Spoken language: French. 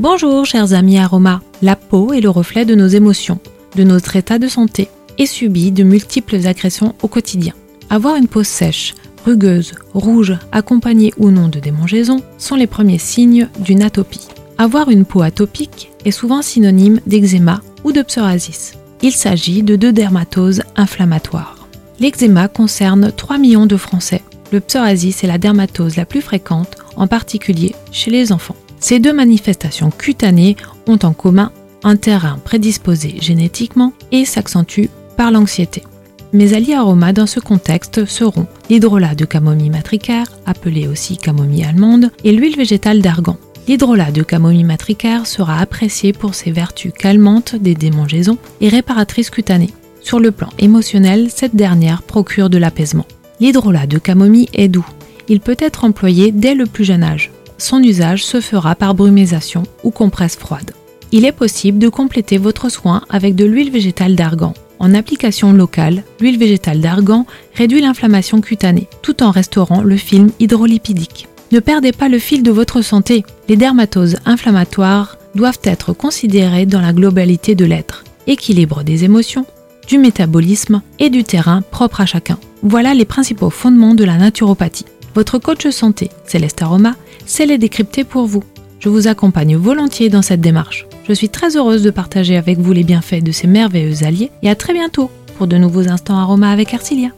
Bonjour chers amis aromas, la peau est le reflet de nos émotions, de notre état de santé et subit de multiples agressions au quotidien. Avoir une peau sèche, rugueuse, rouge, accompagnée ou non de démangeaisons sont les premiers signes d'une atopie. Avoir une peau atopique est souvent synonyme d'eczéma ou de psoriasis. Il s'agit de deux dermatoses inflammatoires. L'eczéma concerne 3 millions de Français. Le psoriasis est la dermatose la plus fréquente, en particulier chez les enfants. Ces deux manifestations cutanées ont en commun un terrain prédisposé génétiquement et s'accentuent par l'anxiété. Mes alliés aromas dans ce contexte seront l'hydrolat de camomille matricaire, appelé aussi camomille allemande, et l'huile végétale d'argan. L'hydrolat de camomille matricaire sera apprécié pour ses vertus calmantes des démangeaisons et réparatrices cutanées. Sur le plan émotionnel, cette dernière procure de l'apaisement. L'hydrolat de camomille est doux. Il peut être employé dès le plus jeune âge. Son usage se fera par brumisation ou compresse froide. Il est possible de compléter votre soin avec de l'huile végétale d'argan. En application locale, l'huile végétale d'argan réduit l'inflammation cutanée tout en restaurant le film hydrolipidique. Ne perdez pas le fil de votre santé. Les dermatoses inflammatoires doivent être considérées dans la globalité de l'être. Équilibre des émotions, du métabolisme et du terrain propre à chacun. Voilà les principaux fondements de la naturopathie. Votre coach santé, Céleste Aroma, sait les décrypter pour vous. Je vous accompagne volontiers dans cette démarche. Je suis très heureuse de partager avec vous les bienfaits de ces merveilleux alliés et à très bientôt pour de nouveaux instants aromas avec Arcilia.